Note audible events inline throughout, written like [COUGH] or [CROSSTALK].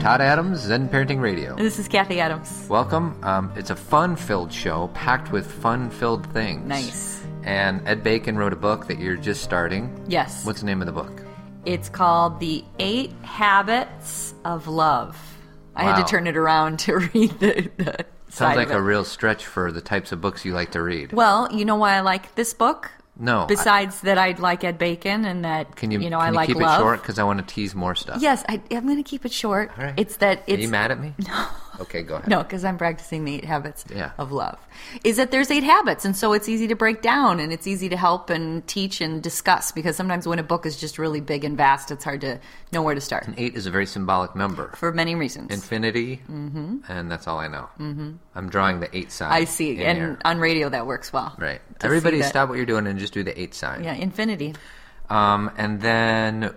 Todd Adams, Zen Parenting Radio. This is Kathy Adams. Welcome. Um, it's a fun filled show, packed with fun filled things. Nice. And Ed Bacon wrote a book that you're just starting. Yes. What's the name of the book? It's called The Eight Habits of Love. I had to turn it around to [LAUGHS] read the, the Sounds like a real stretch for the types of books you like to read. Well, you know why I like this book? No. I- Besides that, I'd like Ed Bacon and that can you, know can I you like keep love. it short? Because I want to tease more stuff. Yes, I, I'm going to keep it short. All right. It's that Are you mad at me? [LAUGHS] No. Okay, go ahead. No, because I'm practicing the eight habits Yeah. of love. Is that there's eight habits, and so it's easy to break down and it's easy to help and teach and discuss because sometimes when a book is just really big and vast, it's hard to know where to start Eight is a very symbolic number. for many reasons. Infinity, and that's all I know. Mm-hmm. I'm drawing the eight sign. I see, and here. on radio that works well. Right. Everybody stop what you're doing and just do the eight sign. Yeah, infinity. Um, and then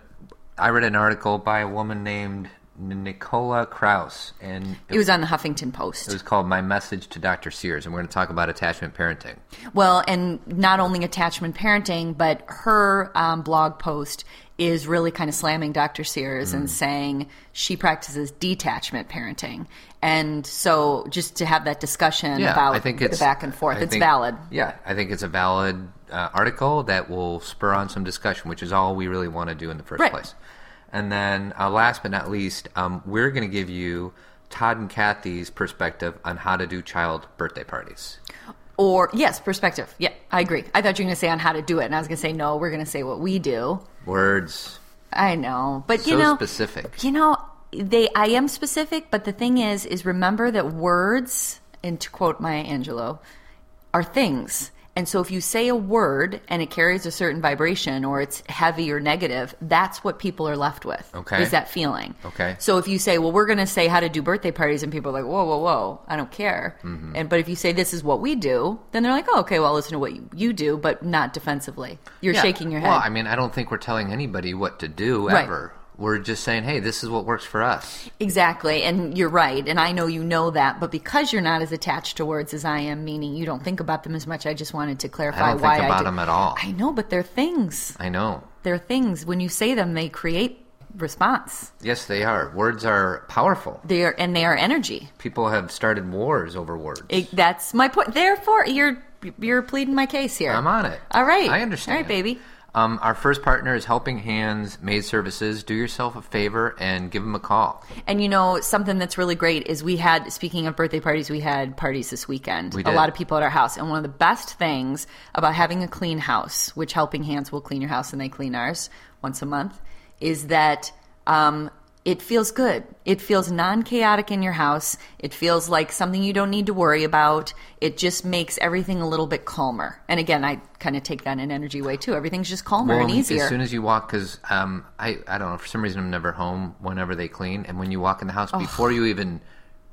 I read an article by a woman named Nicola Kraus, and It was on the Huffington Post. it was called "My Message to Dr. Sears," and we're going to talk about attachment parenting. Well, and not only attachment parenting, but her um, blog post is really kind of slamming Dr. Sears Mm. and saying she practices detachment parenting. And so just to have that discussion Yeah, about I think the it's back and forth, I it's think- valid. Yeah, I think it's a valid uh, article that will spur on some discussion, which is all we really want to do in the first Right. place. And then, uh, last but not least, um, we're going to give you Todd and Kathy's perspective on how to do child birthday parties. Or, yes, perspective. Yeah, I agree. I thought you were going to say on how to do it. And I was going to say, no, we're going to say what we do. Words I know. But, so you know, specific. You know, they I am specific, but the thing is is remember that words, and to quote Maya Angelou, are things. And so if you say a word and it carries a certain vibration or it's heavy or negative, that's what people are left with. Okay. Is that feeling. Okay. So if you say, well, we're going to say how to do birthday parties and people are like, whoa, whoa, whoa, I don't care. Mm-hmm. And But if you say this is what we do, then they're like, oh, okay, well, I'll listen to what you, you do, but not defensively. You're Yeah. shaking your head. Well, I mean, I don't think we're telling anybody what to do Right. ever. We're just saying, hey, this is what works for us. Exactly, and you're right, and I know you know that, but because you're not as attached to words as I am, meaning you don't think about them as much, I just wanted to clarify I don't why think I about them at all. I know, but they're things. I know. They're things. When you say them, they create response. Yes, they are. Words are powerful. They are, and they are energy. People have started wars over words. It, that's my point. Therefore, you're you're pleading my case here. I'm on it. All right, I understand. All right, baby. Um, our first partner is Helping Hands Maid Services. Do yourself a favor and give them a call. And you know something that's really great is we had speaking of birthday parties, we had parties this weekend. We A lot of people at our house, and one of the best things about having a clean house, which Helping Hands will clean your house and they clean ours once a month, is that um, it feels good. It feels non-chaotic in your house. It feels like something you don't need to worry about. It just makes everything a little bit calmer. And again, I kind of take that in an energy way too. Everything's just calmer and easier. As soon as you walk, because um, I, I don't know, for some reason I'm never home whenever they clean. And when you walk in the house, before you even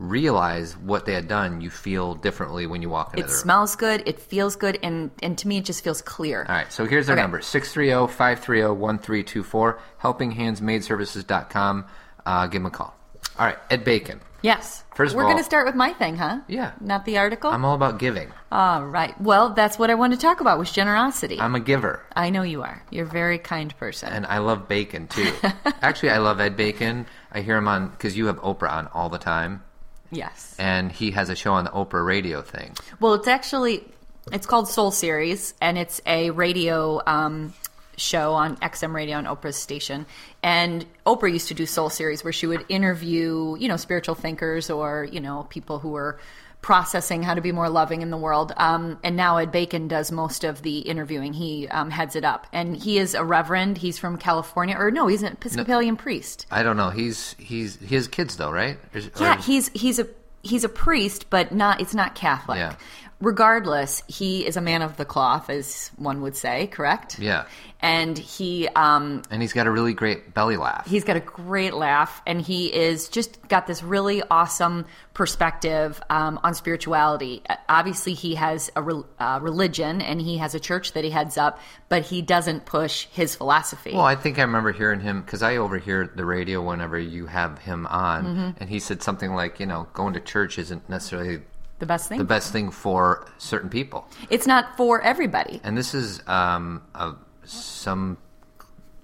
realize what they had done, you feel differently when you walk into it the room. smells good. It feels good, and and to me, it just feels clear. All right, so here's their Okay. number oh, 630 530 1324, helpinghandsmaidservices.com. Uh, give him a call. All right, Ed Bacon. Yes. First of we're going to start with my thing, huh? Yeah. Not the article. I'm all about giving. all right. Well, that's what I want to talk about was generosity. I'm a giver. I know you are. You're a very kind person. And I love bacon too. [LAUGHS] Actually, I love Ed Bacon. I hear him on because you have Oprah on all the time, yes. and he has a show on the Oprah radio thing. Well, it's actually it's called Soul Series, and it's a radio um, show on XM Radio on Oprah's station. And Oprah used to do Soul Series, where she would interview, you know, spiritual thinkers or you know people who were processing how to be more loving in the world. Um, and now Ed Bacon does most of the interviewing. He um, heads it up, and he is a reverend. He's from California, or no, he's an Episcopalian priest. I don't know. He's he's he has kids though, right? Or is- or Yeah, he's he's a he's a priest, but not it's not Catholic. Yeah. Regardless, he is a man of the cloth, as one would say, correct? yeah, And he um and he's got a really great belly laugh. he's got a great laugh, and he is just got this really awesome perspective um, on spirituality. Obviously, he has a re- uh, religion and he has a church that he heads up, but he doesn't push his philosophy. Well, I think I remember hearing him because I overhear the radio whenever you have him on, Mm-hmm. and he said something like, you know, going to church isn't necessarily the best thing. the best thing for certain people. It's not for everybody. And this is um, a, some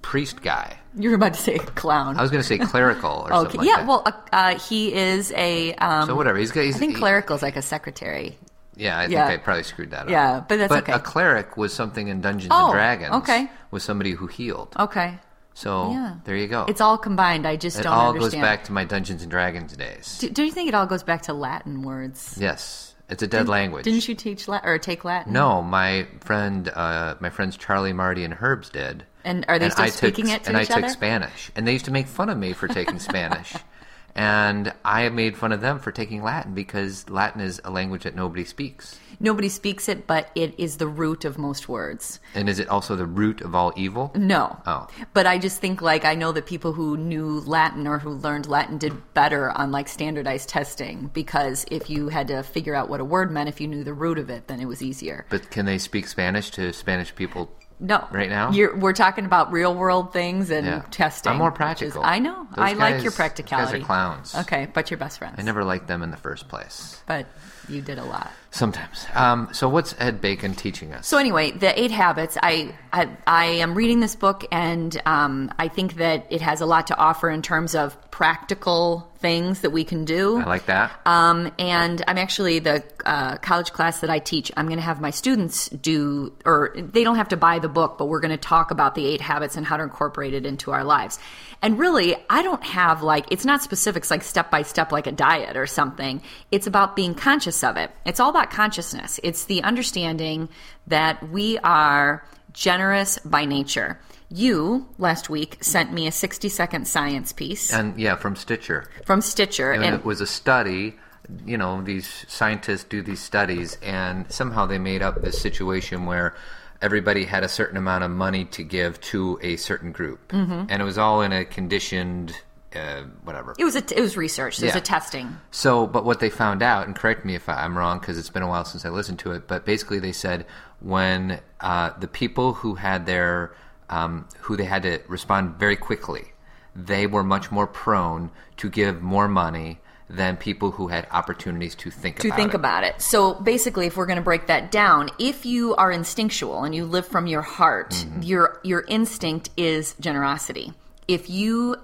priest guy. You were about to say clown. I was going to say clerical or [LAUGHS] okay, something like yeah. that. Well, uh, uh, he is a. Um, so whatever. He's, got- he's I think he- clerical is like a secretary. Yeah, I think Yeah. I probably screwed that up. Yeah, but that's but okay. a cleric was something in Dungeons Oh, and Dragons. okay. Was somebody who healed. Okay. So Yeah. there you go. It's all combined. I just it don't all understand. goes back to my Dungeons and Dragons days. Do, do you think it all goes back to Latin words? yes, it's a dead language. Didn't you teach Latin or take Latin? No, my friend, uh, my friends Charlie, Marty, and Herbs did. And are they still I took, speaking it to and each I took? Spanish, and they used to make fun of me for taking Spanish, [LAUGHS] and I made fun of them for taking Latin because Latin is a language that nobody speaks. Nobody speaks it, but it is the root of most words. And is it also the root of all evil? No. Oh. But I just think like I know that people who knew Latin or who learned Latin did better on like standardized testing because if you had to figure out what a word meant if you knew the root of it, then it was easier. But can they speak Spanish to Spanish people? No. Right now? You're, we're talking about real world things and Yeah. testing. I'm more which is- practical. I know. Those I like guys- your those guys are practicality. clowns. Okay, but you're best friends. I never liked them in the first place. But you did a lot. Sometimes. Um, so what's Ed Bacon teaching us? So anyway, the Eight Habits. I I, I am reading this book, and um, I think that it has a lot to offer in terms of practical things that we can do. I like that. Um, and I'm actually the uh, college class that I teach. I'm going to have my students do, or they don't have to buy the book, but we're going to talk about the eight habits and how to incorporate it into our lives. And really, I don't have like, it's not specifics like step by step, like a diet or something. It's about being conscious of it. It's all about consciousness. It's the understanding that we are generous by nature. You last week sent me a 60 second science piece and yeah, from Stitcher. from Stitcher, and, and it was a study you know these scientists do these studies and somehow they made up this situation where everybody had a certain amount of money to give to a certain group Mm-hmm. and it was all in a conditioned uh, whatever it was a, it was research. It was a testing. so but what they found out and correct me if i'm wrong because it's been a while since i listened to it but basically they said when uh, the people who had their um, who they had to respond very quickly they were much more prone to give more money than people who had opportunities to think to about think it. about it. So basically, if we're going to break that down, if you are instinctual and you live from your heart, Mm-hmm. your your instinct is generosity. If you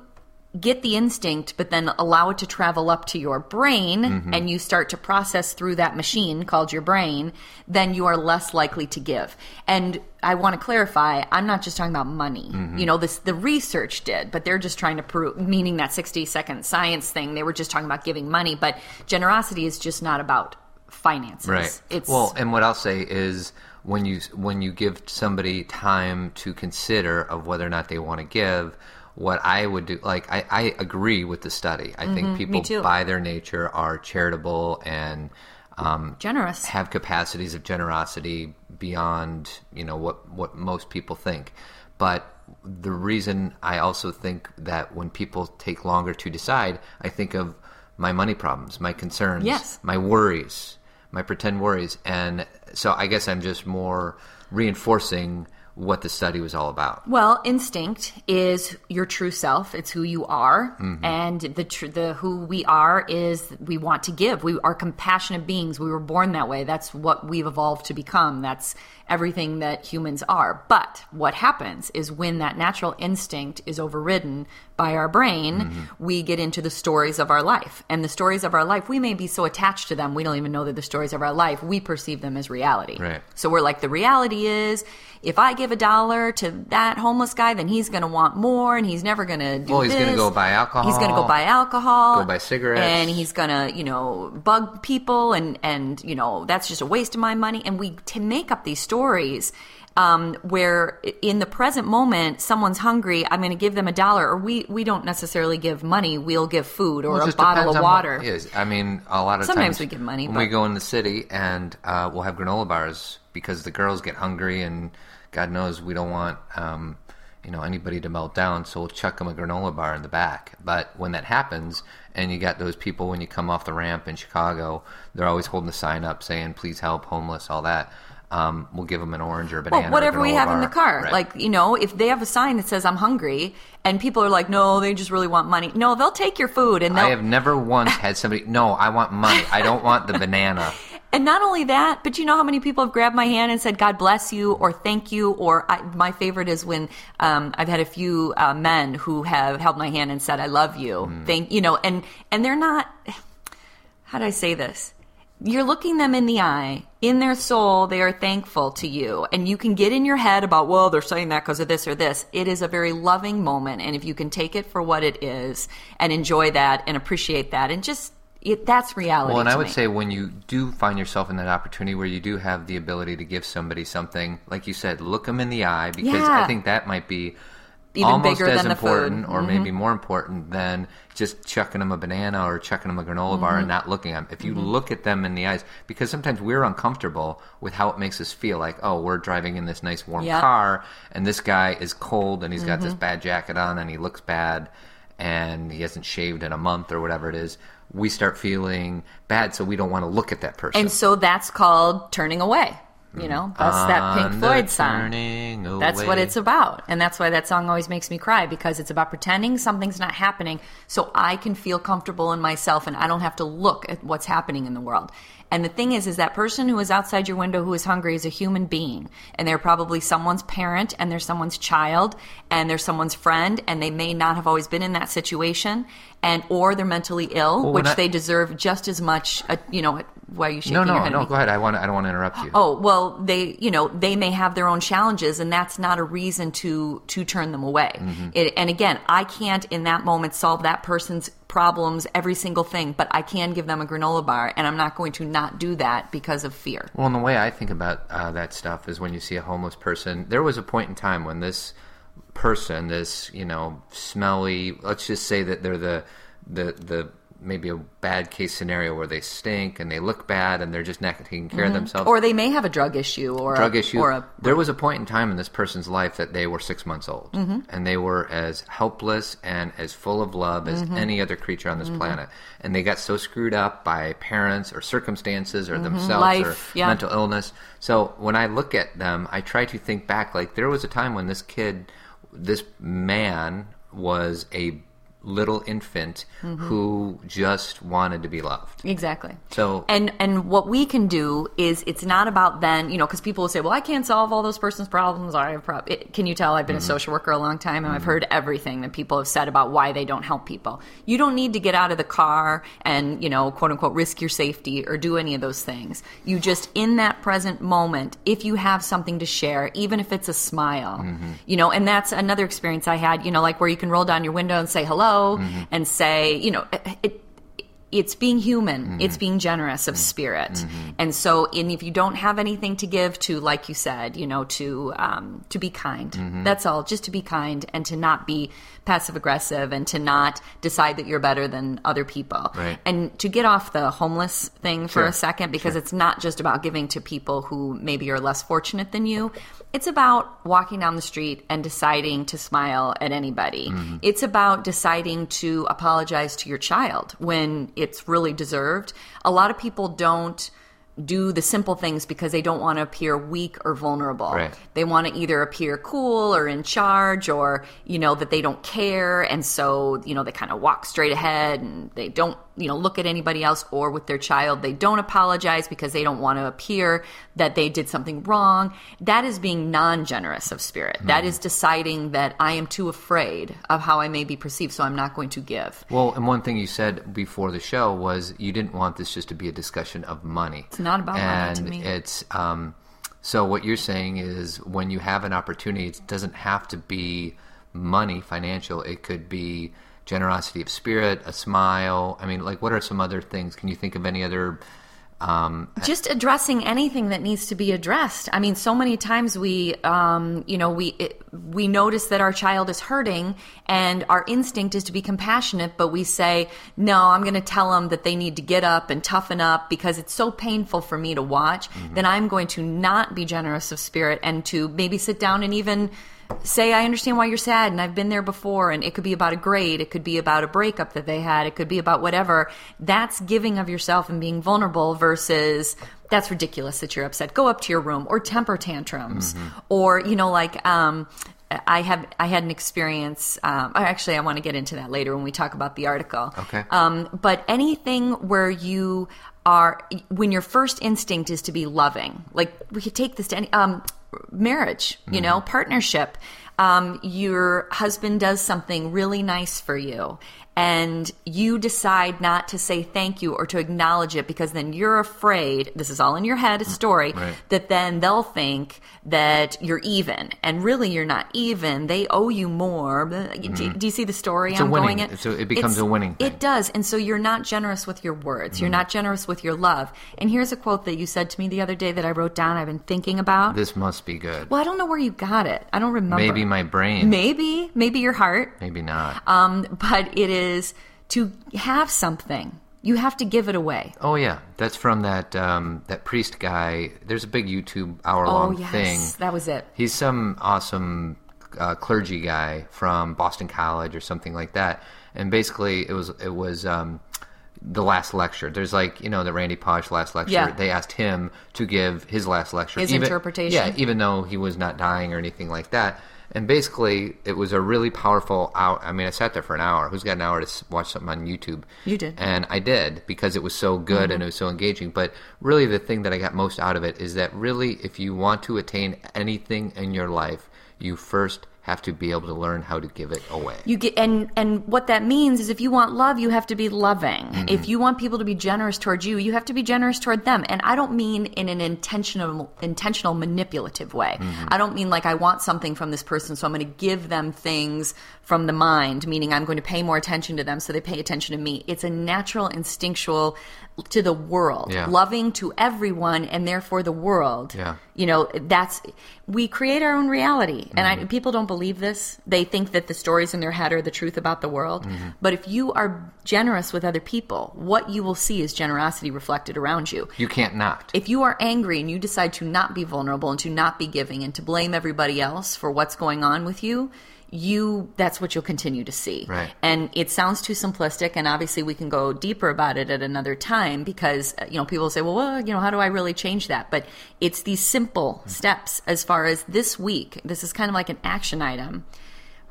get the instinct but then allow it to travel up to your brain Mm-hmm. and you start to process through that machine called your brain then you are less likely to give and i want to clarify i'm not just talking about money Mm-hmm. you know this the research did but they're just trying to prove meaning that 60 second science thing they were just talking about giving money but generosity is just not about finances right it's well and what i'll say is when you when you give somebody time to consider of whether or not they want to give what i would do like i, I agree with the study. I think people Mm-hmm. by their nature are charitable and um, generous. have capacities of generosity beyond you know what what most people think. But the reason i also think that when people take longer to decide i think of my money problems my concerns Yes. my worries my pretend worries. And so i guess i'm just more reinforcing what the study was all about Well, instinct is your true self. It's who you are, Mm-hmm. and the tr- the who we are is we want to give. We are compassionate beings. We were born that way. That's what we've evolved to become. That's everything that humans are. But what happens is when that natural instinct is overridden by our brain, Mm-hmm. we get into the stories of our life. And the stories of our life, we may be so attached to them, we don't even know they're the stories of our life. We perceive them as reality. Right. So we're like, the reality is, if I give a dollar to that homeless guy, then he's going to want more, and he's never going to do. Well, he's gonna go buy alcohol, He's going to go buy alcohol, go buy cigarettes. and he's going to, you know, bug people, and and you know that's just a waste of my money. And we to make up these stories. Um, where in the present moment someone's hungry, I'm going to give them a dollar, or we we don't necessarily give money. We'll give food or Well, a bottle of water. is. I mean, a lot of Sometimes times we give money, when but- we go in the city and uh, we'll have granola bars because the girls get hungry and God knows we don't want um, you know anybody to melt down, so we'll chuck them a granola bar in the back. But when that happens, and you got those people when you come off the ramp in Chicago, they're always holding the sign up saying "Please help homeless," all that. Um, we'll give them an orange or a banana. Well, or whatever we have in the car. Right. Like, you know, if they have a sign that says I'm hungry and people are like, no, they just really want money. No, they'll take your food and. I have never once had somebody. [LAUGHS] No, I want money. I don't want the banana. [LAUGHS] And not only that, but you know how many people have grabbed my hand and said, God bless you, or thank you, or I, my favorite is when um, I've had a few uh, men who have held my hand and said, I love you. Thank, you know, and, and they're not, how do I say this? You're looking them in the eye. In their soul, they are thankful to you. And you can get in your head about, well, they're saying that because of this or this. It is a very loving moment. And if you can take it for what it is and enjoy that and appreciate that and just, it, that's reality. Well, and I would me. say when you do find yourself in that opportunity where you do have the ability to give somebody something, like you said, look them in the eye because Yeah. I think that might be Even almost bigger as than the food. Mm-hmm. important, or maybe more important than just chucking them a banana or chucking them a granola bar Mm-hmm. and not looking at them. If you look at them in the eyes, because sometimes we're uncomfortable with how it makes us feel. Like, oh, we're driving in this nice warm Yeah. car, and this guy is cold, and he's got Mm-hmm. this bad jacket on, and he looks bad, and he hasn't shaved in a month or whatever it is. We start feeling bad, so we don't want to look at that person. And so that's called turning away. You know, that's that Pink Floyd song. That's what it's about. And that's why that song always makes me cry because it's about pretending something's not happening so I can feel comfortable in myself and I don't have to look at what's happening in the world. And the thing is, is that person who is outside your window who is hungry is a human being. And they're probably someone's parent and they're someone's child and they're someone's friend and they may not have always been in that situation and or they're mentally ill, Well, which I- they deserve just as much, uh, you know, why are you shaking No, your no, head? at no. me? Go ahead. I want. I don't want to interrupt you. Oh well, they you know they may have their own challenges, and that's not a reason to to turn them away. Mm-hmm. It, and again, I can't in that moment solve that person's problems, every single thing, but I can give them a granola bar, and I'm not going to not do that because of fear. Well, and the way I think about uh, that stuff is when you see a homeless person. There was a point in time when this person, this you know smelly, let's just say that they're the the the maybe a bad case scenario where they stink and they look bad and they're just not taking care of themselves. Mm-hmm. Or they may have a drug issue or drug a, issue. or a there was a point in time in this person's life that they were six months old, Mm-hmm. and they were as helpless and as full of love as Mm-hmm. any other creature on this planet. And they got so screwed up by parents or circumstances or themselves Mm-hmm. Life, or yeah. mental illness. So when I look at them, I try to think back. Like there was a time when this kid, this man, was a little infant Mm-hmm. who just wanted to be loved. Exactly. So And and what we can do is it's not about then you know because people will say well I can't solve all those person's problems I have prob-. It, can you tell I've been a social worker a long time and I've heard everything that people have said about why they don't help people. You don't need to get out of the car and you know quote unquote risk your safety or do any of those things. You just in that present moment if you have something to share even if it's a smile mm-hmm. you know and that's another experience I had you know like where you can roll down your window and say hello mm-hmm. and say you know it, it it's being human. It's being generous of spirit. And so and if you don't have anything to give to like you said you know to um, to be kind that's all. Just to be kind and to not be passive aggressive and to not decide that you're better than other people. Right. and to get off the homeless thing for Sure. a second because it's not just about giving to people who maybe are less fortunate than you. It's about walking down the street and deciding to smile at anybody. Mm-hmm. it's about deciding to apologize to your child when it's really deserved a lot of people don't do the simple things because they don't want to appear weak or vulnerable. Right. They want to either appear cool or in charge or, you know, that they don't care. And so, you know, they kind of walk straight ahead and they don't, you know, look at anybody else or with their child. They don't apologize because they don't want to appear that they did something wrong. That is being non generous of spirit. That is deciding that I am too afraid of how I may be perceived, so I'm not going to give. Well, and one thing you said before the show was you didn't want this just to be a discussion of money. It's not about money and to me. It's um, so what you're saying is when you have an opportunity, it doesn't have to be money, financial. It could be generosity of spirit, a smile. I mean, like, what are some other things? Can you think of any other? Um, just addressing anything that needs to be addressed. I mean, so many times we, um, you know, we it, we notice that our child is hurting, and our instinct is to be compassionate, but we say, "No, I'm going to tell them that they need to get up and toughen up because it's so painful for me to watch." Then I'm going to not be generous of spirit and to maybe sit down and even say i understand why you're sad and i've been there before and it could be about a grade it could be about a breakup that they had it could be about whatever that's giving of yourself and being vulnerable versus that's ridiculous that you're upset go up to your room or temper tantrums or you know like um I have I had an experience. Um, actually, I want to get into that later when we talk about the article. Okay. Um, but anything where you are when your first instinct is to be loving. Like we could take this to any um, marriage, you know, partnership. Um, your husband does something really nice for you, and you decide not to say thank you or to acknowledge it because then you're afraid this is all in your head a story Right. that then they'll think that you're even and really you're not even they owe you more do, do you see the story Mm-hmm. a i'm winning- going it it's a- it becomes a winning thing. it does and so you're not generous with your words Mm-hmm. you're not generous with your love and here's a quote that you said to me the other day that i wrote down i've been thinking about This must be good. well i don't know where you got it i don't remember Maybe my brain. maybe maybe your heart Maybe not. um, but it is to have something. You have to give it away. oh yeah, that's from that um, that priest guy. There's a big YouTube hour long Oh yes, thing. that was it. He's some awesome uh, clergy guy from Boston College or something like that. And basically, it was it was um, the last lecture. There's like you know the Randy Pausch last lecture. Yeah. They asked him to give his last lecture. His interpretation? Yeah, even though he was not dying or anything like that. And basically, it was a really powerful hour. I mean, I sat there for an hour. Who's got an hour to watch something on YouTube? You did. And I did because it was so good and mm-hmm. it was so engaging. But really, the thing that I got most out of it is that really, if you want to attain anything in your life, you first have to be able to learn how to give it away. You get and and what that means is if you want love, you have to be loving. Mm-hmm. If you want people to be generous towards you, you have to be generous toward them. And I don't mean in an intentional intentional manipulative way. Mm-hmm. I don't mean like I want something from this person, so I'm going to give them things from the mind, meaning I'm going to pay more attention to them so they pay attention to me. It's a natural instinctual to the world, Yeah. loving to everyone and therefore the world. Yeah. You know, that's we create our own reality. And Mm-hmm. I, people don't believe this. They think that the stories in their head are the truth about the world. Mm-hmm. But if you are generous with other people, what you will see is generosity reflected around you. You can't not. If you are angry and you decide to not be vulnerable and to not be giving and to blame everybody else for what's going on with you, you that's what you'll continue to see. Right. And it sounds too simplistic and obviously we can go deeper about it at another time because uh, you know people say, "Well, well, you know, how do I really change that?" But it's these simple steps as far as this week. This is kind of like an action item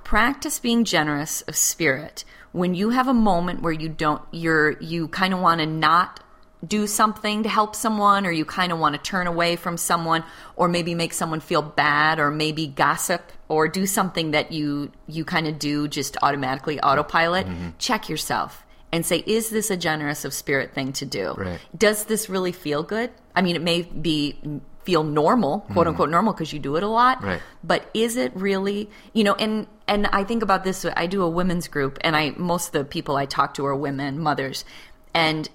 practice being generous of spirit when you have a moment where you don't you're you kind of want to not do something to help someone or you kind of want to turn away from someone or maybe make someone feel bad or maybe gossip or do something that you you kind of do just automatically autopilot mm-hmm. check yourself and say is this a generous of spirit thing to do Right. does this really feel good i mean it may be mm, feel normal quote mm-hmm. unquote normal because you do it a lot Right. but is it really you know and and i think about this i do a women's group and i most of the people i talk to are women mothers and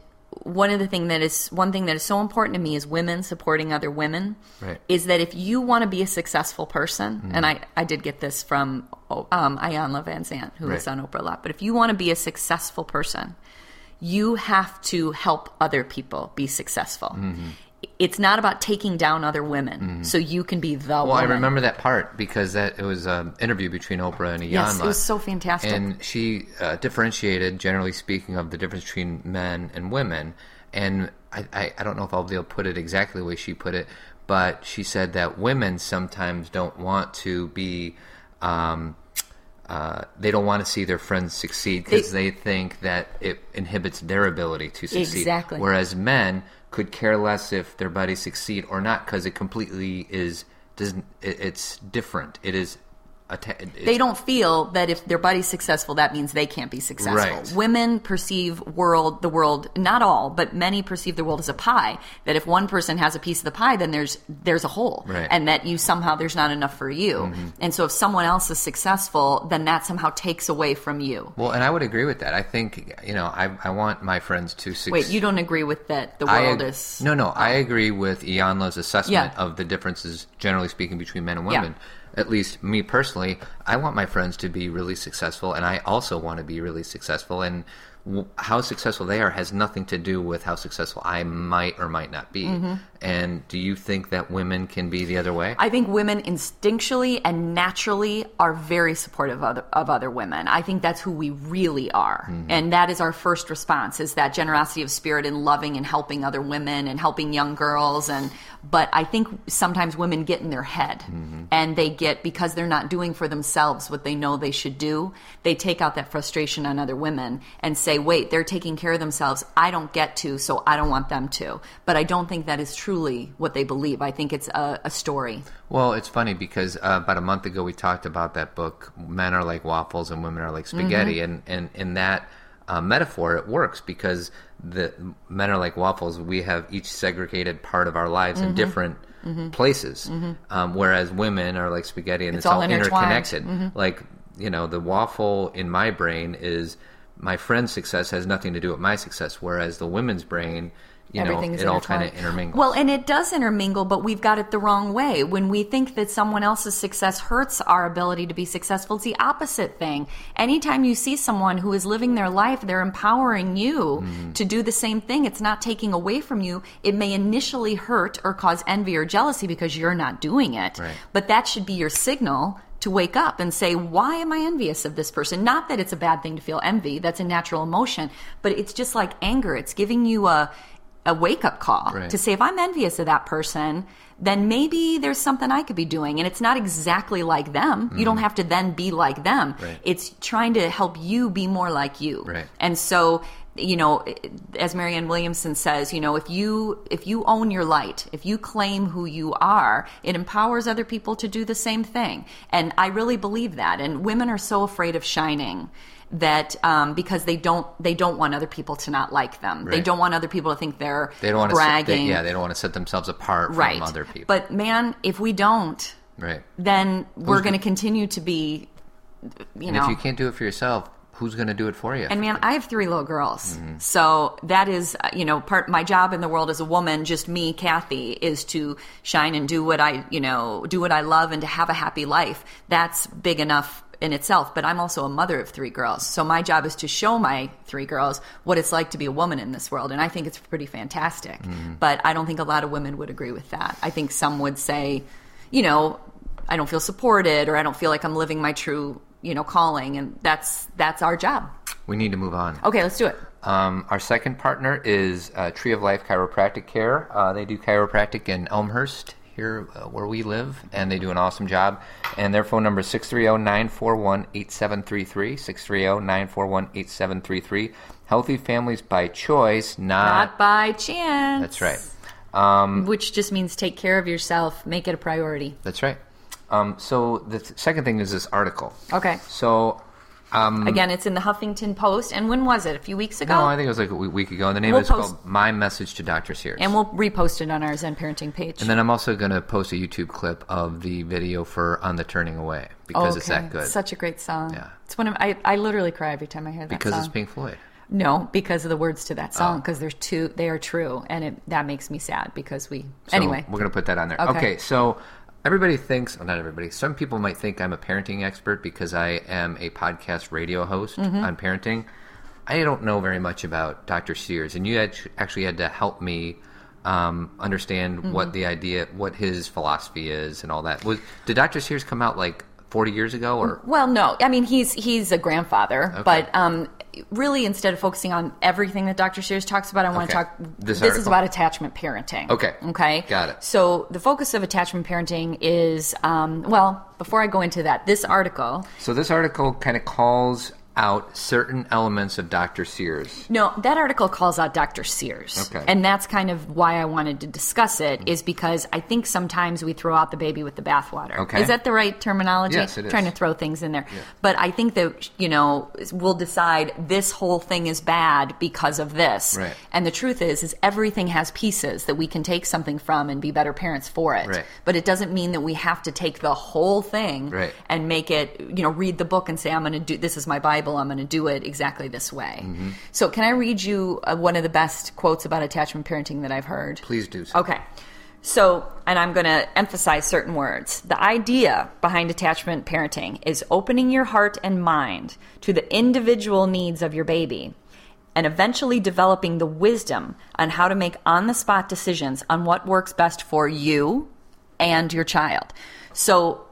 one of the thing that is one thing that is so important to me is women supporting other women Right. is that if you want to be a successful person and I, I did get this from um, Iyanla Vanzant who is Right. on Oprah a lot but if you want to be a successful person you have to help other people be successful Mm-hmm. It's not about taking down other women so you can be the one. Well, I remember that part because that it was an interview between Oprah and Iyanla. Yes, it was so fantastic. And she uh, differentiated, generally speaking, of the difference between men and women. And I, I, I don't know if I'll be able to put it exactly the way she put it, but she said that women sometimes don't want to be. Um, uh, they don't want to see their friends succeed because they, think that it inhibits their ability to succeed. Exactly. Whereas men could care less if their buddies succeed or not because it completely is doesn't. It's different. It is. Atta- they don't feel that if their buddy's successful, that means they can't be successful. Right. Women perceive world the world not all, but many perceive the world as a pie. That if one person has a piece of the pie, then there's there's a hole, Right. Mm-hmm. and that you somehow there's not enough for you. And so if someone else is successful, then that somehow takes away from you. Well, and I would agree with that. I think you know I I want my friends to succeed. Wait, you don't agree with that? The world is no, no. I agree with Iyanla's assessment Yeah. of the differences, generally speaking, between men and Yeah. At least me personally, I want my friends to be really successful, and I also want to be really successful. And w- how successful they are has nothing to do with how successful I might or might not be. Mm-hmm. And do you think that women can be the other way? I think women instinctually and naturally are very supportive of other, of other women. I think that's who we really are. Mm-hmm. And that is our first response is that generosity of spirit and loving and helping other women and helping young girls and but I think sometimes women get in their head Mm-hmm. and they get because they're not doing for themselves what they know they should do, they take out that frustration on other women and say, "Wait, they're taking care of themselves. I don't get to, so I don't want them to." But I don't think that is truly what they believe. I think it's a, a story. Well, it's funny because uh, about a month ago we talked about that book, Men Are Like Waffles and Women Are Like Spaghetti. And, and in that uh, metaphor, it works because the men are like waffles. We have each segregated part of our lives in different places. Um, whereas women are like spaghetti and it's, all all, intertwined. interconnected. Like, you know, the waffle in my brain is my friend's success has nothing to do with my success. Whereas the women's brain, you know, Everything is it all kind of intermingles. Well, and it does intermingle, but we've got it the wrong way. When we think that someone else's success hurts our ability to be successful, it's the opposite thing. Anytime you see someone who is living their life, they're empowering you Mm-hmm. to do the same thing. It's not taking away from you. It may initially hurt or cause envy or jealousy because you're not doing it. Right. But that should be your signal to wake up and say, why am I envious of this person? Not that it's a bad thing to feel envy. That's a natural emotion, but it's just like anger. It's giving you a, a wake up call Right. to say, if I'm envious of that person, then maybe there's something I could be doing. And it's not exactly like them. You don't have to then be like them. Mm-hmm. Right. It's trying to help you be more like you. Right. And so, you know, as Marianne Williamson says, you know, if you if you own your light, if you claim who you are, it empowers other people to do the same thing. And I really believe that. And women are so afraid of shining that um, because they don't they don't want other people to not like them. They don't want other people to think they're they don't want to bragging. yeah, they don't want to set themselves apart right. from other people. But man, if we don't, right. then we're going to continue to be, you And know. if you can't do it for yourself, who's going to do it for you? And man, I have three little girls. Mm-hmm. So that is, uh, you know, part my job in the world as a woman, just me, Kathy, is to shine and do what I, you know, do what I love and to have a happy life. That's big enough in itself, but I'm also a mother of three girls. So my job is to show my three girls what it's like to be a woman in this world. And I think it's pretty fantastic. Mm-hmm. But I don't think a lot of women would agree with that. I think some would say, you know, I don't feel supported or I don't feel like I'm living my true, you know, calling. And that's, that's our job. we need to move on. Okay, let's do it. Um, our second partner is uh, Tree of Life Chiropractic Care. Uh, they do chiropractic in Elmhurst, here uh, where we live, and they do an awesome job. And their phone number is 630 941 8733. 630 941 8733. Healthy families by choice, not. Not by chance. That's right. Um, Which just means take care of yourself, make it a priority. That's right. Um, so the th- second thing is this article. Okay. So, um, Again, it's in the Huffington Post. And when was it? A few weeks ago? no, I think it was like a week ago. And the name We'll is post- called My Message to Dr. Sears. and we'll repost it on our Zen Parenting page. And then I'm also going to post a YouTube clip of the video for On the Turning Away because it's that good. Such a great song. Yeah. It's one of I, I literally cry every time I hear that because song. it's Pink Floyd. No, because of the words to that song. Oh. Because there's two, they are true, and it, that makes me sad because we. So anyway, we're going to put that on there. Okay. Okay. so everybody thinks, well, not everybody, some people might think I'm a parenting expert because I am a podcast radio host Mm-hmm. on parenting. I don't know very much about Dr. Sears, and you act- actually had to help me um, understand Mm-hmm. what the idea, what his philosophy is, and all that. Was did Dr. Sears come out like 40 years ago, or Well, no. I mean, he's he's a grandfather, Okay. but um, really, instead of focusing on everything that Dr. Sears talks about, I want to Okay. talk. This is about attachment parenting. Okay. Okay. Got it. So the focus of attachment parenting is, um, well, before I go into that, this article. so? This article kind of calls out certain elements of Dr. Sears. No, that article calls out Dr. Sears. Okay. And that's kind of why I wanted to discuss it, is because I think sometimes we throw out the baby with the bathwater. Okay. Is that the right terminology? Yes, it is. Trying to throw things in there. But I think that, you know, we'll decide this whole thing is bad because of this. Right. And the truth is, is everything has pieces that we can take something from and be better parents for it. Right. But it doesn't mean that we have to take the whole thing Right. and make it, you know, read the book and say, I'm going to do this is my Bible. I'm going to do it exactly this way. Mm-hmm. So, can I read you uh, one of the best quotes about attachment parenting that I've heard? Please do so. Okay. So, and I'm going to emphasize certain words. The idea behind attachment parenting is opening your heart and mind to the individual needs of your baby and eventually developing the wisdom on how to make on the spot decisions on what works best for you and your child. So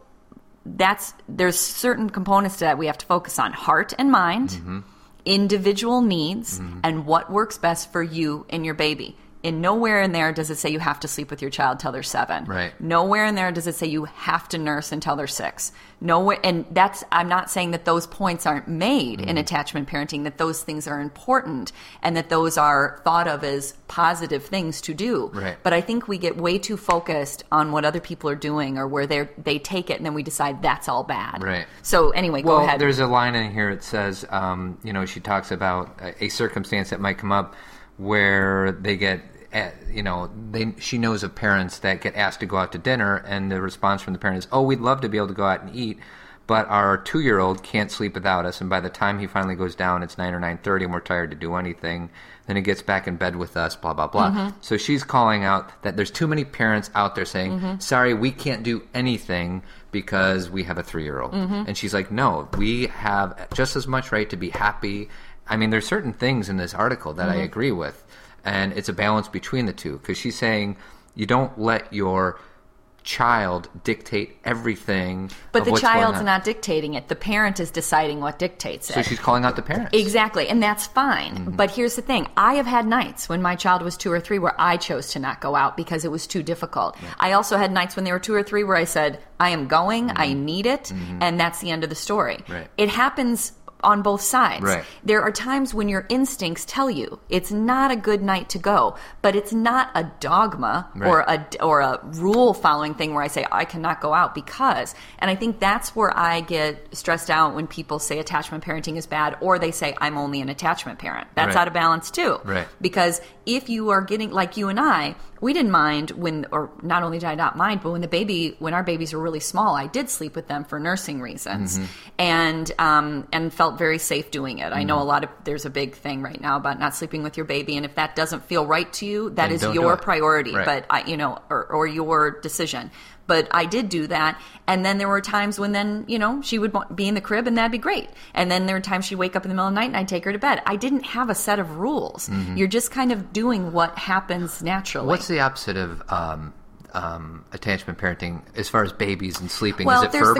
that's there's certain components to that we have to focus on. Heart and mind, mm-hmm. individual needs, mm-hmm. and what works best for you and your baby. In nowhere in there does it say you have to sleep with your child till they're seven. Right. Nowhere in there does it say you have to nurse until they're six. Nowhere, and that's I'm not saying that those points aren't made Mm-hmm. in attachment parenting. That those things are important and that those are thought of as positive things to do. Right. But I think we get way too focused on what other people are doing or where they they take it and then we decide that's all bad. Right. So anyway, go ahead. there's a line in here. It says, um, you know, she talks about a, circumstance that might come up where they get, you know, they she knows of parents that get asked to go out to dinner, and the response from the parent is, "Oh, we'd love to be able to go out and eat." But our two-year-old can't sleep without us, and by the time he finally goes down, it's nine or nine thirty, and we're tired to do anything. Then he gets back in bed with us, blah blah blah. Mm-hmm. So she's calling out that there's too many parents out there saying, Mm-hmm. "Sorry, we can't do anything because we have a three-year-old." Mm-hmm. And she's like, "No, we have just as much right to be happy." I mean, there's certain things in this article that Mm-hmm. I agree with, and it's a balance between the two because she's saying you don't let your child dictate everything. but the child's not dictating it. The parent is deciding what dictates it. So she's calling out the parents. Exactly, and that's fine. Mm-hmm. But here's the thing I have had nights when my child was two or three where I chose to not go out because it was too difficult. I also had nights when they were two or three where I said, I am going, I need it, and that's the end of the story. Mm-hmm. Right. It happens on both sides. Right. There are times when your instincts tell you it's not a good night to go, but it's not a dogma or a or a rule following thing where I say I cannot go out because. And I think that's where I get stressed out when people say attachment parenting is bad or they say I'm only an attachment parent. That's Right. out of balance too. Right. Because if you are getting like you and I, we didn't mind when or not only did I not mind, but when the baby when our babies were really small, I did sleep with them for nursing reasons. Mm-hmm. And um and felt very safe doing it. I know Mm-hmm. a lot of there's a big thing right now about not sleeping with your baby and if that doesn't feel right to you, that Then is your priority. Right. But I you know or, or your decision. But I did do that, and then there were times when then you know she would be in the crib, and that'd be great. And then there were times she'd wake up in the middle of the night, and I'd take her to bed. I didn't have a set of rules. You're just kind of doing what happens naturally. Mm-hmm. What's the opposite of um, um, attachment parenting as far as babies and sleeping? well, Is it there's the-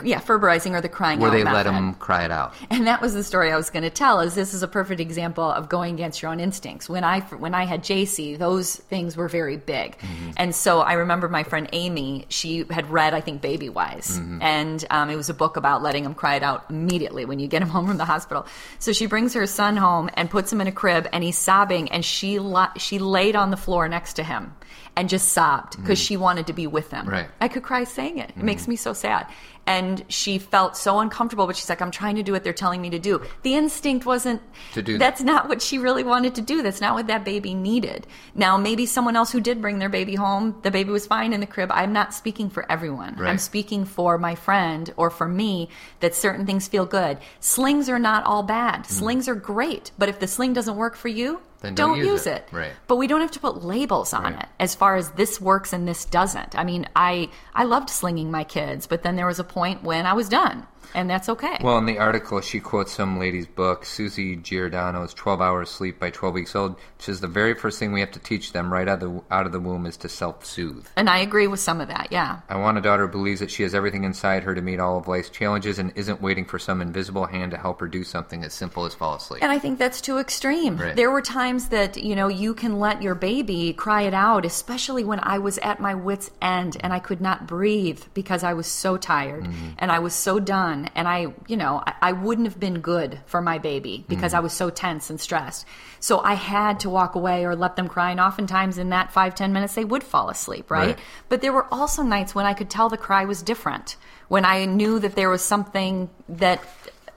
The, yeah, ferberizing or the crying where they let them cry it out. And that was the story I was going to tell. Is this is a perfect example of going against your own instincts. When I when I had JC, those things were very big, and so I remember my friend Amy. She had read, I think, Baby Wise, and um, it was a book about letting them cry it out immediately when you get him [LAUGHS] home from the hospital. So she brings her son home and puts him in a crib, and he's sobbing, and she la- she laid on the floor next to him and just sobbed because mm. she wanted to be with them. Right. I could cry saying it. It makes mm. me so sad. And she felt so uncomfortable, but she's like, I'm trying to do what they're telling me to do. The instinct wasn't To do that. that's not what she really wanted to do. That's not what that baby needed. Now, maybe someone else who did bring their baby home, the baby was fine in the crib. I'm not speaking for everyone. I'm speaking for my friend or for me that certain things feel good. Slings are not all bad. Mm. Slings are great. But if the sling doesn't work for you, Then don't use use it. it. Right. But we don't have to put labels on Right. it as far as this works and this doesn't. I mean, I I loved slinging my kids, but then there was a point when I was done, and that's okay. Well, in the article, she quotes some lady's book, Suzy Giordano's 12 Hours Sleep by 12 Weeks Old. which is the very first thing we have to teach them right out of the, out of the womb is to self soothe. and I agree with some of that. Yeah. I want a daughter who believes that she has everything inside her to meet all of life's challenges and isn't waiting for some invisible hand to help her do something as simple as fall asleep. And I think that's too extreme. Right. There were times that, you know, you can let your baby cry it out, especially when I was at my wits' end and I could not breathe because I was so tired Mm-hmm. and I was so done. And I, you know, I, I wouldn't have been good for my baby because Mm-hmm. I was so tense and stressed. So I had to walk away or let them cry. And oftentimes in that five, ten minutes, they would fall asleep, right? Right. But there were also nights when I could tell the cry was different, when I knew that there was something that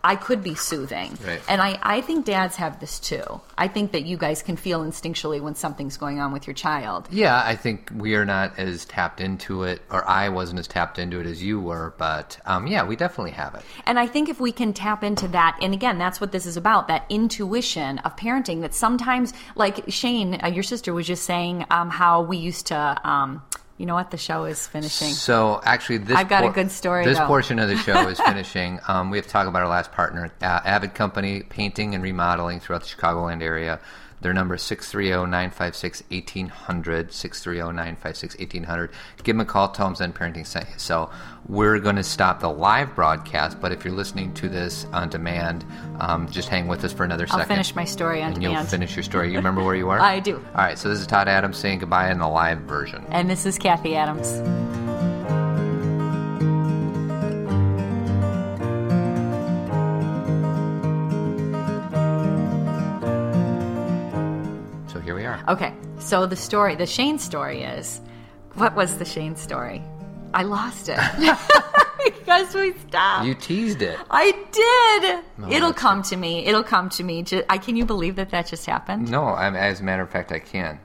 I could be soothing. Right. And I, I think dads have this too. I think that you guys can feel instinctually when something's going on with your child. yeah, I think we are not as tapped into it, or I wasn't as tapped into it as you were, but um, yeah, we definitely have it. And I think if we can tap into that, and again, that's what this is about that intuition of parenting that sometimes, like Shane, uh, your sister was just saying um, how we used to. Um, You know what? The show is finishing. So actually, this I've got a good story, This though. portion of the show is [LAUGHS] finishing. um, we have to talk about our last partner, uh, Avid Company, painting and remodeling throughout the Chicagoland area. Their number is 630-956-1800, 630-956-1800. Give them a call, tell them Zen Parenting sent you. So we're going to stop the live broadcast, but if you're listening to this on demand, um, just hang with us for another I'll second. finish my story on and you'll finish your story. You remember where you [LAUGHS] are? I do. All right, so this is Todd Adams saying goodbye in the live version. And this is Kathy Adams. Okay, so the story, the Shane story is, what was the Shane story? I lost it [LAUGHS] [LAUGHS] because we stopped. You teased it. I did. No, It'll come to me. It'll come to me. Ju- I can you believe that that just happened? No, I'm, as a matter of fact, I can.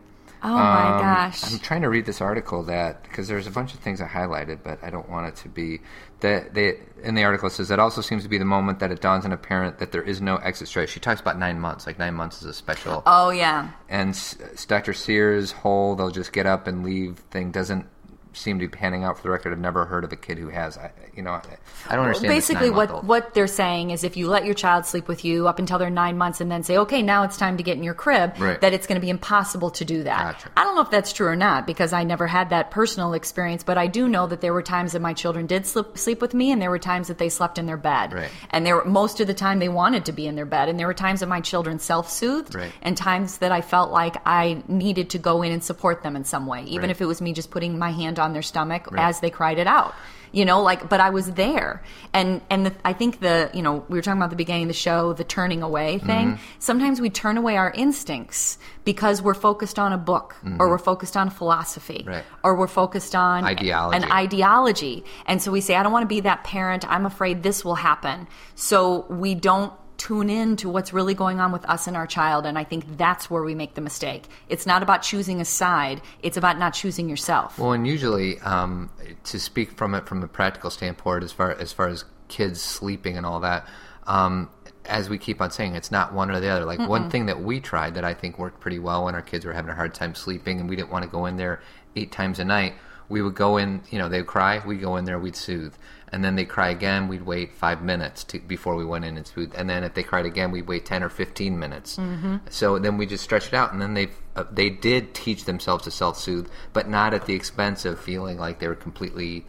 Oh my Um, gosh. I'm trying to read this article that because there's a bunch of things I highlighted, but I don't want it to be that they in the article it says that also seems to be the moment that it dawns on a parent that there is no exit strategy. She talks about nine months, like nine months is a special. Oh yeah. And S- Dr. Sears' whole they'll just get up and leave thing doesn't seem to be panning out. For the record, I've never heard of a kid who has. I, you know, I, I don't understand. this Basically, what nine-month-old. what they're saying is, if you let your child sleep with you up until they're nine months, and then say, "Okay, now it's time to get in your crib," Right. that it's going to be impossible to do that. Gotcha. I don't know if that's true or not because I never had that personal experience, but I do know that there were times that my children did sleep, sleep with me, and there were times that they slept in their bed. Right. And there were, most of the time they wanted to be in their bed, and there were times that my children self-soothed, Right. and times that I felt like I needed to go in and support them in some way, even if it was me just putting my hand on their stomach Right. as they cried it out you know like but i was there and and the, i think the you know we were talking about the beginning of the show the turning away thing Mm-hmm. sometimes we turn away our instincts because we're focused on a book or we're focused on philosophy Mm-hmm. Right. or we're focused on Ideology. an ideology and so we say i don't want to be that parent i'm afraid this will happen so we don't tune in to what's really going on with us and our child and i think that's where we make the mistake it's not about choosing a side it's about not choosing yourself Well, and usually, um, to speak from it from a practical standpoint, as far as far as kids sleeping and all that, um, as we keep on saying, it's not one or the other. Like one thing that we tried that I think worked pretty well when our kids were having a hard time sleeping, and we didn't want to go in there eight times a night. We would go in, you know, they'd cry, we'd go in there, we'd soothe, and then they cry again, we'd wait five minutes to, before we went in and soothe, and then if they cried again, we'd wait ten or fifteen minutes. Mm-hmm. So then we just stretched it out, and then they uh, they did teach themselves to self soothe, but not at the expense of feeling like they were completely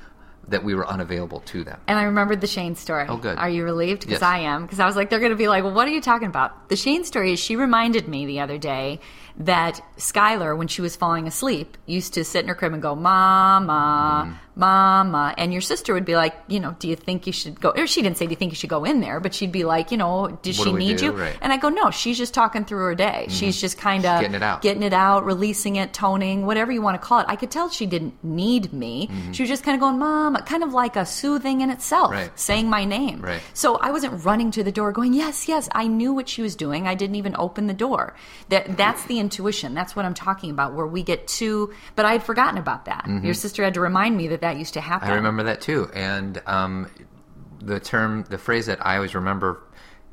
that we were unavailable to them. And I remembered the Shane story. Oh, good. Are you relieved? Because Yes. I am. Because I was like, they're going to be like, well, what are you talking about? The Shane story is she reminded me the other day that Skylar, when she was falling asleep, used to sit in her crib and go, Mama, Mm-hmm. Mama. And your sister would be like, you know, do you think you should go? Or she didn't say, do you think you should go in there? But she'd be like, you know, does What she do need do? you? Right. And I go, no, she's just talking through her day. She's just kind of getting it out. getting it out, releasing it, toning, whatever you want to call it. I could tell she didn't need me. She was just kind of going, Mom, kind of like a soothing in itself, Right. saying my name. Right. So I wasn't running to the door going, Yes, yes. I knew what she was doing. I didn't even open the door. That that's the intuition. That's what I'm talking about, where we get too. But I had forgotten about that. Your sister had to remind me that that used to happen. Mm-hmm. I remember that too, and um, the term, the phrase that I always remember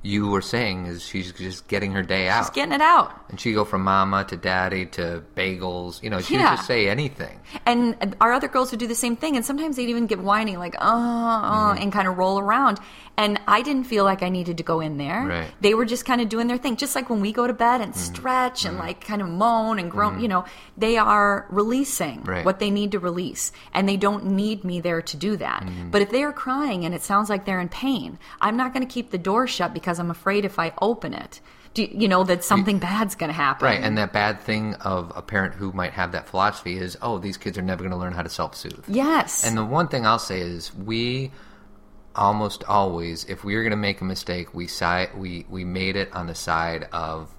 you were saying is she's just getting her day out. She's getting it out. And she go from mama to daddy to bagels. You know, she Yeah. just say anything. And our other girls would do the same thing. And sometimes they'd even get whining, like, uh, uh, Mm-hmm. and kind of roll around. And I didn't feel like I needed to go in there. Right. Mm-hmm. They were just kind of doing their thing. Just like when we go to bed and stretch and like kind of moan and groan, you know, they are releasing Right. what they need to release. And they don't need me there to do that. Mm-hmm. But if they are crying and it sounds like they're in pain, I'm not going to keep the door shut because I'm afraid if I open it, do, you know, that something bad's going to happen. Right, and that bad thing of a parent who might have that philosophy is, oh, these kids are never going to learn how to self-soothe. yes. And the one thing I'll say is, we almost always, if we are going to make a mistake, we side we we made it on the side of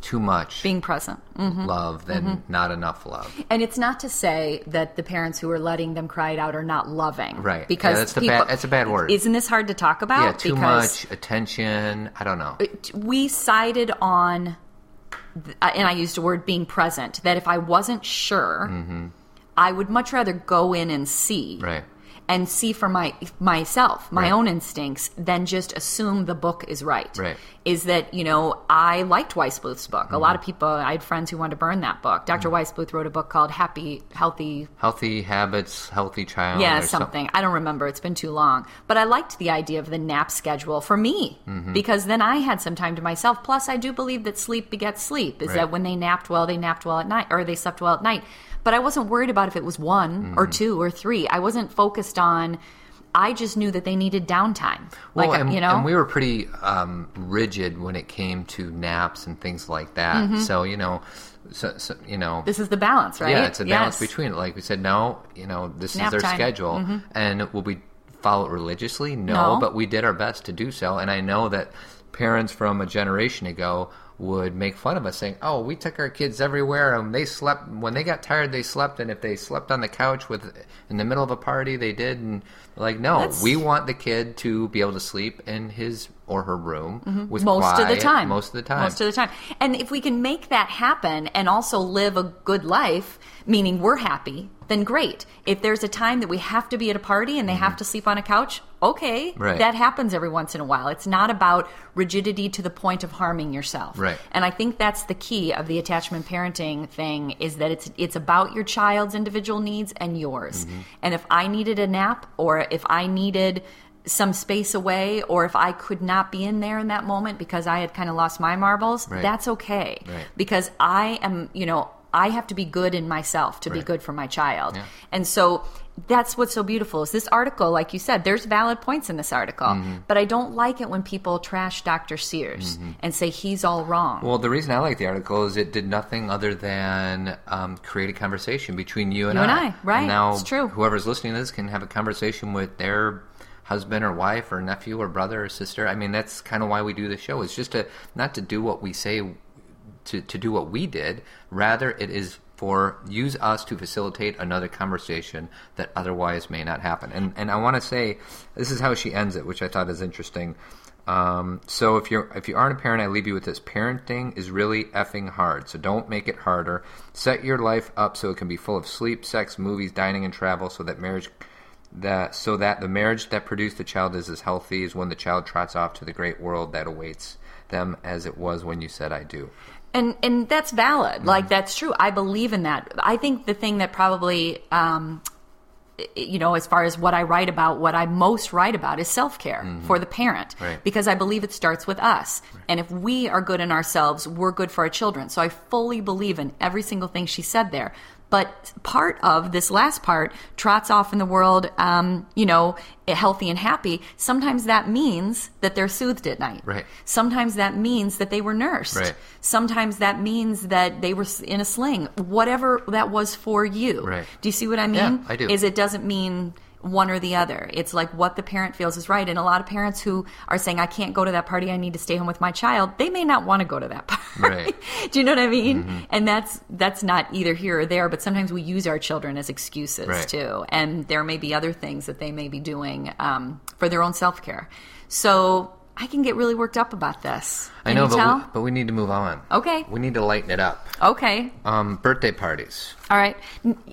too much being present. Mm. love than not enough love. And it's not to say that the parents who are letting them cry it out are not loving, Right. Because Yeah, that's people- bad- that's a bad word. Isn't this hard to talk about? Yeah, too because much attention. I don't know. We sided on, uh, and I used the word being present. That if I wasn't sure, I would much rather go in and see, Mm-hmm. Right. And see for my myself my Right. own instincts than just assume the book is right. Right. Is that you know I liked Weissbluth's book. A lot of people I had friends who wanted to burn that book. doctor Weissbluth wrote a book called Happy Healthy Healthy habits, healthy child. yeah, something. I don't remember. It's been too long. But I liked the idea of the nap schedule for me Mm-hmm. because then I had some time to myself. Plus, I do believe that sleep begets sleep. Is Right. that when they napped well, they napped well at night, or they slept well at night. But I wasn't worried about if it was one or Mm-hmm. two or three. I wasn't focused on. I just knew that they needed downtime. Well, like and, you know, and we were pretty um, rigid when it came to naps and things like that. So you know, so, so you know, Mm-hmm. this is the balance, right? yeah, it's a balance Yes. between it. Like we said, no, you know, this Nap is their time. Mm-hmm. schedule, and will we follow it religiously? No. No, but we did our best to do so. And I know that parents from a generation ago would make fun of us saying, "Oh, we took our kids everywhere and they slept when they got tired they slept and if they slept on the couch with in the middle of a party they did." And like, no, That's- we want the kid to be able to sleep in his or her room Mm-hmm. most of the time. Most of the time. Most of the time. And if we can make that happen and also live a good life, meaning we're happy, then great. If there's a time that we have to be at a party and they have to sleep on a couch, okay, Mm-hmm. Right. that happens every once in a while. It's not about rigidity to the point of harming yourself. Right. And I think that's the key of the attachment parenting thing is that it's it's about your child's individual needs and yours. Mm-hmm. And if I needed a nap or if I needed some space away or if I could not be in there in that moment because I had kind of lost my marbles, Right. that's okay. Right. Because I am, you know, I have to be good in myself to be good for my child. Yeah. And so that's what's so beautiful is this article, like you said, there's valid points in this article, Mm-hmm. but I don't like it when people trash Dr. Sears and say he's all wrong. Well, the reason I like the article is it did nothing other than um, create a conversation between you and You I. and I, right, now, it's true. whoever's listening to this can have a conversation with their husband or wife or nephew or brother or sister. I mean, that's kind of why we do the show. It's just to not to do what we say, to to do what we did. Rather, it is for use us to facilitate another conversation that otherwise may not happen. And and I want to say this is how she ends it, which I thought is interesting. Um, so if you're if you aren't a parent, I leave you with this: parenting is really effing hard. So don't make it harder. Set your life up so it can be full of sleep, sex, movies, dining, and travel, so that marriage that so that the marriage that produced the child is as healthy as when the child trots off to the great world that awaits them as it was when you said I do. and and that's valid Mm-hmm. like that's true i believe in that i think the thing that probably um you know as far as what i write about what i most write about is self-care for the parent Mm-hmm. Right. because i believe it starts with us and if we are good in ourselves we're good for our children so i fully believe in every single thing she said there but part of this last part trots off in the world um, you know healthy and happy sometimes that means that they're soothed at night Right. sometimes that means that they were nursed Right. Sometimes that means that they were in a sling, whatever that was for you. Right. Do you see what I mean? Yeah, I do. Is it doesn't mean one or the other. It's like what the parent feels is right. And a lot of parents who are saying, I can't go to that party, I need to stay home with my child, they may not want to go to that party. Right. [LAUGHS] Do you know what I mean? And that's that's not either here or there, but sometimes we use our children as excuses Right. too. And there may be other things that they may be doing um, for their own self care. So I can get really worked up about this. I know, but we, but we need to move on. Okay. We need to lighten it up. Okay. Um, birthday parties. All right.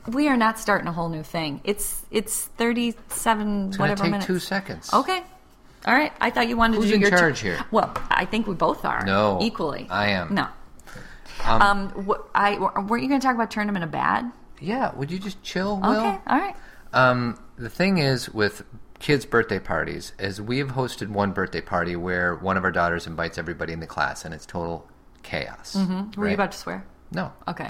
We are not starting a whole new thing. It's it's 37 It's gonna whatever take minutes. two seconds. Okay. All right. I thought you wanted Who's to do in your charge here? Well, I think we both are. No, Equally. I am. No. Um, wh- I weren't you going to talk about tournament of bad? Yeah. Would you just chill, Will? Okay. All right. Um, the thing is with kids' birthday parties is we have hosted one birthday party where one of our daughters invites everybody in the class and it's total chaos. Were right? you about to swear? No. Okay.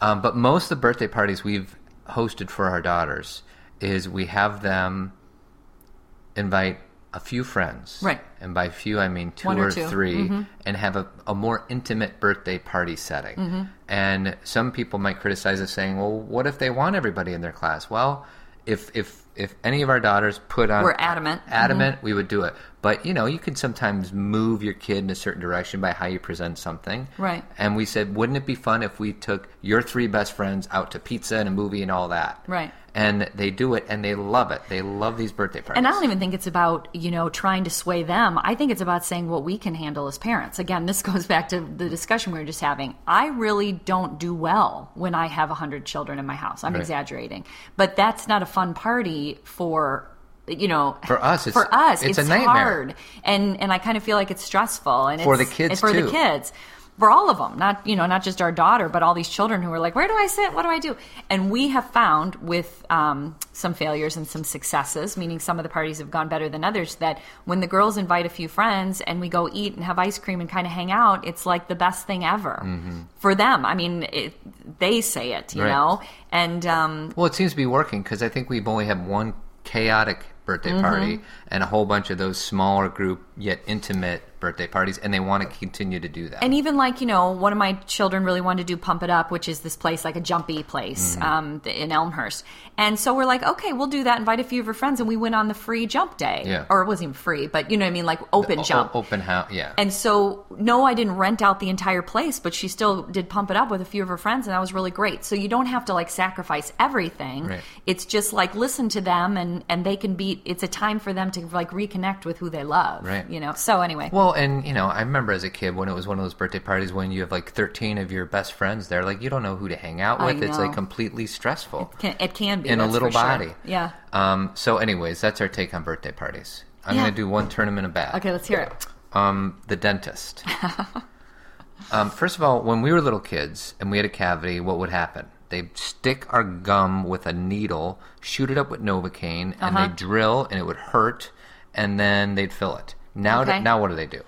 Um, but most of the birthday parties we've hosted for our daughters is we have them invite a few friends. Right. And by few, I mean two One or or, two. Mm-hmm. 3 and have a, a more intimate birthday party setting. Mm-hmm. And some people might criticize us saying, well, what if they want everybody in their class? Well, if, if, if any of our daughters put on We're adamant. Mm-hmm. adamant, we would do it. But you know, you can sometimes move your kid in a certain direction by how you present something. Right. And we said, wouldn't it be fun if we took your three best friends out to pizza and a movie and all that? Right. And they do it, and they love it. They love these birthday parties. And I don't even think it's about, you know, trying to sway them. I think it's about saying what we can handle as parents. Again, this [LAUGHS] goes back to the discussion we were just having. I really don't do well when I have 100 children in my house. I'm Right. exaggerating. But that's not a fun party for you know For us, it's- for us it's it's, a nightmare. hard and and i kind of feel like it's stressful and For the kids, for too. the kids for all of them not you know not just our daughter but all these children who are like where do i sit what do i do and we have found with um, some failures and some successes meaning some of the parties have gone better than others that when the girls invite a few friends and we go eat and have ice cream and kind of hang out it's like the best thing ever for them i mean it, they say it you Mm-hmm. Right. know and um, Well, it seems to be working because I think we've only had one chaotic birthday Mm-hmm. party and a whole bunch of those smaller group yet intimate birthday parties, and they want to continue to do that. And even like you know, one of my children really wanted to do Pump It Up, which is this place like a jumpy place Mm-hmm. um, in Elmhurst. And so we're like, okay, we'll do that. Invite a few of her friends, and we went on the free jump day, Yeah. or it wasn't even free, but you know what I mean, like open O- jump. open house, yeah. And so, no, I didn't rent out the entire place, but she still did pump it up with a few of her friends, and that was really great. So you don't have to like sacrifice everything. Right. It's just like listen to them, and and they can be. It's a time for them to like reconnect with who they love. Right. You know. So anyway. Well, and you know, I remember as a kid when it was one of those birthday parties when you have like 13 of your best friends there, like you don't know who to hang out with. It's like completely stressful can, it can be in a little for sure. body. Yeah. Um, so, anyways, that's our take on birthday parties. I'm Yeah. going to do one in a bag. Okay, let's hear it. Um, the dentist. [LAUGHS] um, first of all, when we were little kids and we had a cavity, what would happen? They'd stick our gum with a needle, shoot it up with Novocaine, and Uh-huh. they'd drill, and it would hurt, and then they'd fill it. Now, Okay. now what do they do?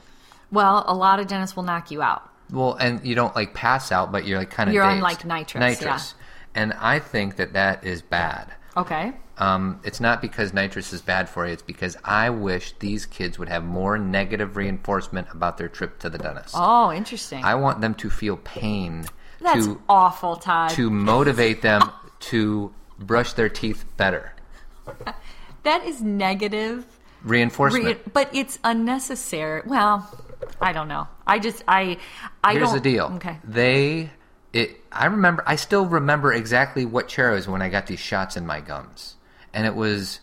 Well, a lot of dentists will knock you out. Well, and you don't like pass out, but you're like kind of You're on, like, nitrous, Nitrous, and I think that that is bad. Okay. Um, it's not because nitrous is bad for you. It's because I wish these kids would have more negative reinforcement about their trip to the dentist. Oh, interesting. I want them to feel pain That's to awful, Todd. to motivate them to brush their teeth better. [LAUGHS] that is negative. Reinforcement. Re- but it's unnecessary. Well, I don't know. I just I I Here's don't. the deal. Okay. They it I remember I still remember exactly what chair I was when I got these shots in my gums. And it was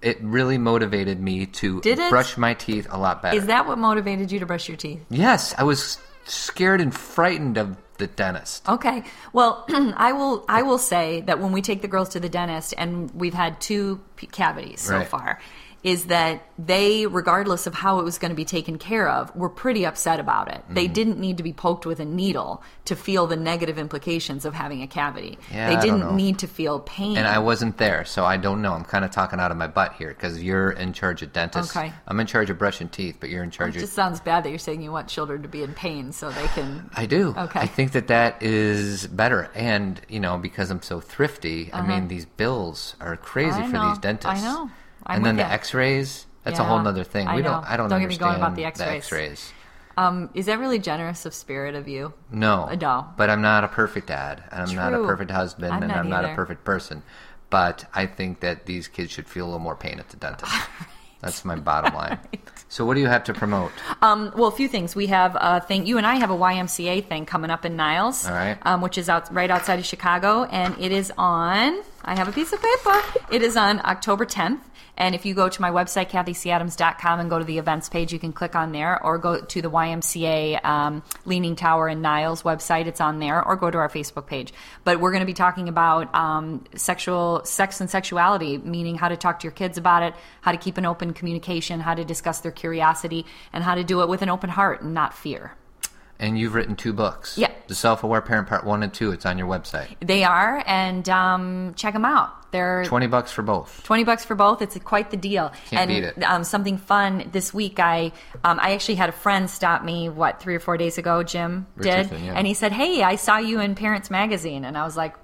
it really motivated me to Did it? brush my teeth a lot better. Is that what motivated you to brush your teeth? Yes, I was scared and frightened of the dentist. Okay. Well, [CLEARS THROAT] I will. I will say that when we take the girls to the dentist, and we've had two cavities so Right. far, is that they, regardless of how it was going to be taken care of, were pretty upset about it. They Mm-hmm. didn't need to be poked with a needle to feel the negative implications of having a cavity. Yeah, they didn't need to feel pain. And I wasn't there, so I don't know. I'm kind of talking out of my butt here because you're in charge of dentists. Okay. I'm in charge of brushing teeth, but you're in charge it of It just sounds bad that you're saying you want children to be in pain so they can. I do. Okay. I think that that is better, and you know, because I'm so thrifty, I mean, these bills are crazy Uh-huh. I for know. these dentists. I know. I'm and then with the. X-rays. That's a whole other thing. I we know. don't. I don't, Don't get me going about understand the X-rays. X-rays. Um, is that really generous of spirit of you? No. Uh, no. But I'm not a perfect dad, and I'm not a perfect husband, I'm and I'm not a perfect person. But I think that these kids should feel a little more pain at the dentist. [LAUGHS] That's my bottom line. So, what do you have to promote? Um, well, a few things. We have a thing. You and I have a YMCA thing coming up in Niles, All right. um, which is out right outside of Chicago, and it is on. I have a piece of paper. It is on October 10th. And if you go to my website, kathycadams.com, and go to the events page, you can click on there, or go to the YMCA um, Leaning Tower in Niles website. It's on there, or go to our Facebook page. But we're going to be talking about um, sexual sex and sexuality, meaning how to talk to your kids about it, how to keep an open communication, how to discuss their curiosity, and how to do it with an open heart and not fear. And you've written two books. Yeah. The Self-Aware Parent Part One and Two. It's on your website. They are, and um, check them out. They're Twenty bucks for both. 20 bucks for both it's quite the deal Can't and beat it. Um, something fun this week i um, i actually had a friend stop me what three or four days ago jim did yeah. and he said hey i saw you in parents magazine and i was like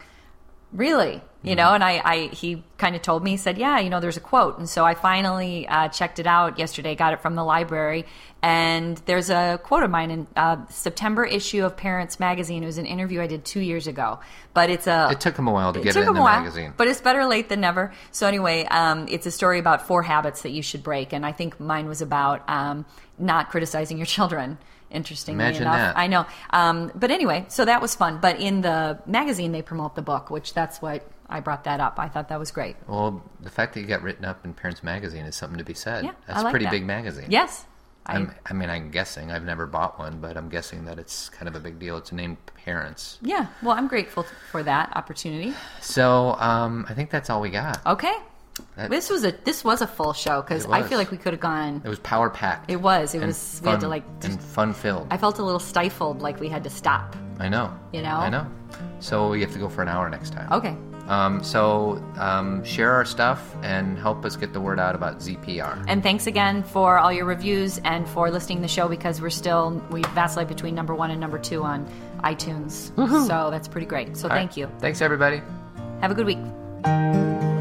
really You know, and I, I he kind of told me, he said, yeah, you know, there's a quote. And so I finally uh, checked it out yesterday, got it from the library. And there's a quote of mine in uh, September issue of Parents Magazine. It was an interview I did two years ago. But it's a. It took him a while to get took it in him the a while, magazine. But it's better late than never. So anyway, um, it's a story about four habits that you should break. And I think mine was about um, not criticizing your children. Interestingly Imagine enough, that. I know. Um, but anyway, so that was fun. But in the magazine, they promote the book, which that's what I brought that up. I thought that was great. Well, the fact that you got written up in Parents Magazine is something to be said. Yeah, That's I a like pretty that. big magazine. Yes, I, I'm, I mean, I'm guessing. I've never bought one, but I'm guessing that it's kind of a big deal. It's named Parents. yeah. Well, I'm grateful for that opportunity. So um, I think that's all we got. Okay, That- this was a this was a full show because I feel like we could have gone. It was power packed. It was. It was. fun, we had to like. and fun filled. I felt a little stifled, like we had to stop. I know. You know? I know. So you have to go for an hour next time. Okay. Um, so um, share our stuff and help us get the word out about ZPR. And thanks again for all your reviews and for listening to the show because we're still we vacillate between number one and number two on iTunes. So that's pretty great. So All right. thank you. Thanks, everybody. Have a good week.